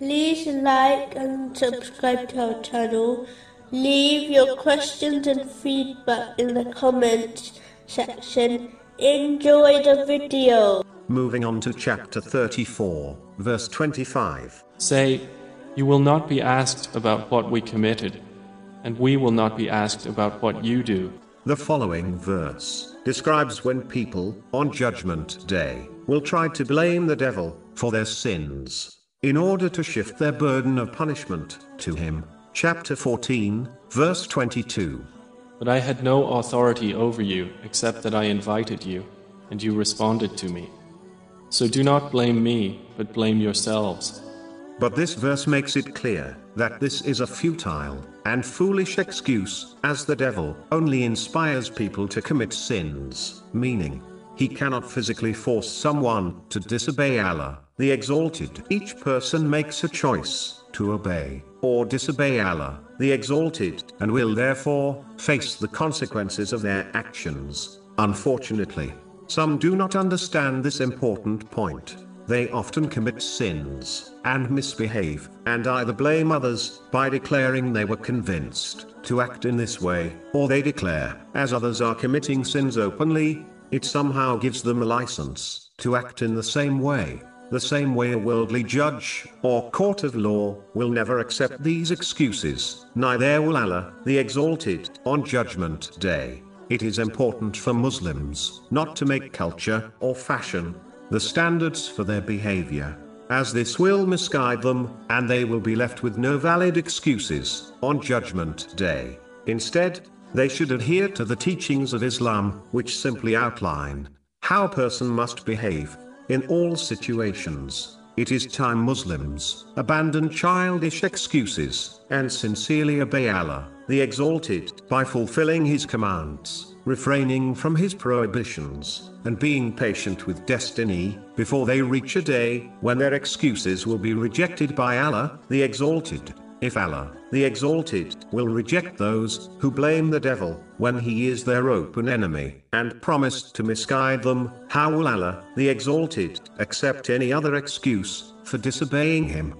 like and subscribe to our channel. Leave your questions and feedback in the comments section. Enjoy the video. Moving on to chapter 34, verse 25. Say, You will not be asked about what we committed, and we will not be asked about what you do. The following verse describes when people, on Judgment Day, will try to blame the devil for their sins, in order to shift their burden of punishment to him. Chapter 14, verse 22. But I had no authority over you except that I invited you, and you responded to me. So do not blame me, but blame yourselves. But this verse makes it clear that this is a futile and foolish excuse, as the devil only inspires people to commit sins, meaning, he cannot physically force someone to disobey Allah, the Exalted. Each person makes a choice to obey or disobey Allah, the Exalted, and will therefore face the consequences of their actions. Unfortunately, some do not understand this important point. They often commit sins and misbehave, and either blame others by declaring they were convinced to act in this way, or they declare, as others are committing sins openly, it somehow gives them a license to act in the same way. The same way a worldly judge or court of law will never accept these excuses, neither will Allah, the Exalted, on Judgment Day. It is important for Muslims not to make culture or fashion the standards for their behavior, as this will misguide them, and they will be left with no valid excuses on Judgment Day. Instead, they should adhere to the teachings of Islam, which simply outline how a person must behave in all situations. It is time Muslims abandon childish excuses and sincerely obey Allah, the Exalted, by fulfilling His commands, refraining from His prohibitions, and being patient with destiny, before they reach a day when their excuses will be rejected by Allah, the Exalted. If Allah, the Exalted, will reject those who blame the devil, when he is their open enemy, and promised to misguide them, how will Allah, the Exalted, accept any other excuse for disobeying him?